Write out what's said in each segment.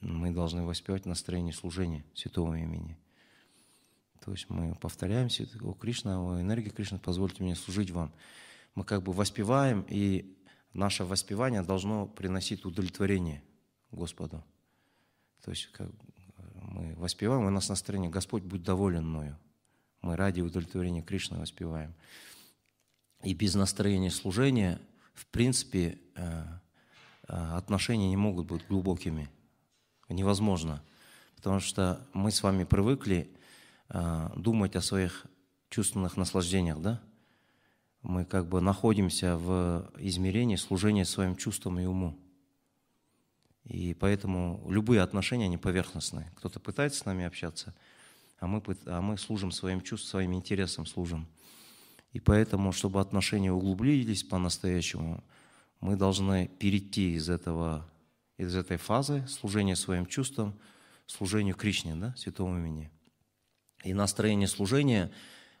мы должны воспевать настроение служения святого имени. То есть мы повторяемся, о Кришна, о энергии Кришны, позвольте мне служить вам. Мы как бы воспеваем, и наше воспевание должно приносить удовлетворение Господу. То есть как мы воспеваем, у нас настроение, Господь, будь доволен мною. Мы ради удовлетворения Кришны воспеваем. И без настроения служения, в принципе, э, э, отношения не могут быть глубокими. Невозможно. Потому что мы с вами привыкли э, думать о своих чувственных наслаждениях, да? Мы как бы находимся в измерении служения своим чувствам и уму. И поэтому любые отношения, они поверхностные. Кто-то пытается с нами общаться, а мы, а мы служим своим чувствам, своим интересам служим. И поэтому, чтобы отношения углублились по-настоящему, мы должны перейти из, этого, из этой фазы служения своим чувствам, служению Кришне, да, святому имени. И настроение служения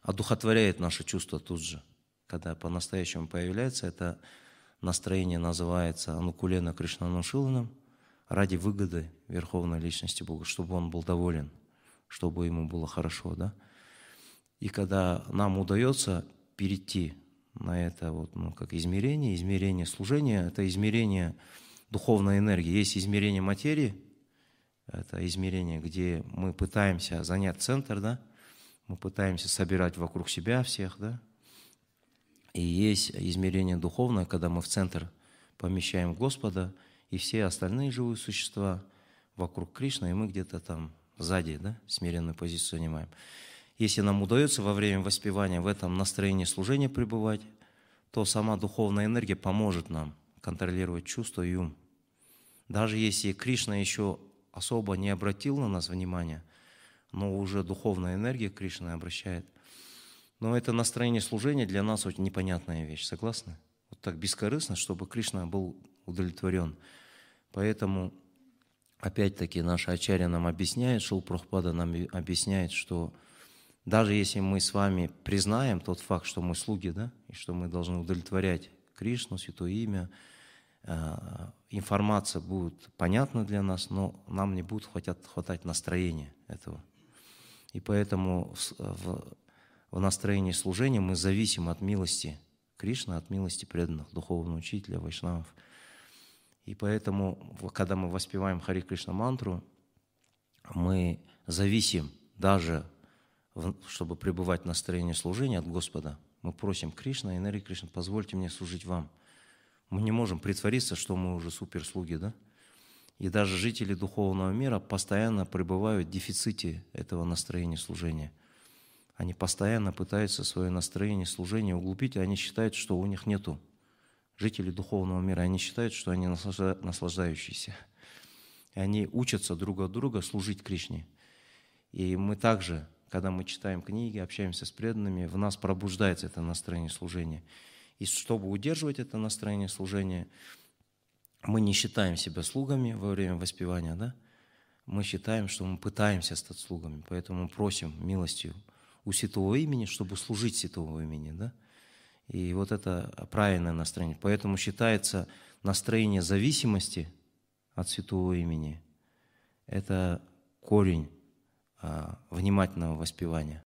одухотворяет наши чувства тут же. Когда по-настоящему появляется, это настроение называется Анукулена Кришнанушиланом – ради выгоды Верховной Личности Бога, чтобы он был доволен, чтобы ему было хорошо, да. И когда нам удается перейти на это вот, ну, как измерение, измерение служения, это измерение духовной энергии. Есть измерение материи, это измерение, где мы пытаемся занять центр, да, мы пытаемся собирать вокруг себя всех, да, и есть измерение духовное, когда мы в центр помещаем Господа – и все остальные живые существа вокруг Кришны, и мы где-то там сзади, да, смиренную позицию занимаем. Если нам удается во время воспевания в этом настроении служения пребывать, то сама духовная энергия поможет нам контролировать чувства и ум. Даже если Кришна еще особо не обратил на нас внимание, но уже духовная энергия Кришны обращает. Но это настроение служения для нас очень непонятная вещь, согласны? Вот так бескорыстно, чтобы Кришна был удовлетворен. Поэтому, опять-таки, наша Ачарья нам объясняет, Шилпрахпада нам объясняет, что даже если мы с вами признаем тот факт, что мы слуги, да, и что мы должны удовлетворять Кришну, Святое Имя, информация будет понятна для нас, но нам не будет хватать, хватать настроения этого. И поэтому в, в настроении служения мы зависим от милости Кришны, от милости преданных, духовного учителя, вайшнавов – и поэтому, когда мы воспеваем Хари Кришна мантру, мы зависим даже, чтобы пребывать в настроении служения от Господа. Мы просим Кришна, энергии Кришна, позвольте мне служить вам. Мы не можем притвориться, что мы уже суперслуги, да? И даже жители духовного мира постоянно пребывают в дефиците этого настроения служения. Они постоянно пытаются свое настроение служения углубить, и они считают, что у них нету жители духовного мира, они считают, что они наслаждающиеся. И они учатся друг от друга служить Кришне. И мы также, когда мы читаем книги, общаемся с преданными, в нас пробуждается это настроение служения. И чтобы удерживать это настроение служения, мы не считаем себя слугами во время воспевания, да? Мы считаем, что мы пытаемся стать слугами, поэтому просим милостью у святого имени, чтобы служить святого имени, да? И вот это правильное настроение. Поэтому считается настроение зависимости от святого имени – это корень а, внимательного воспевания.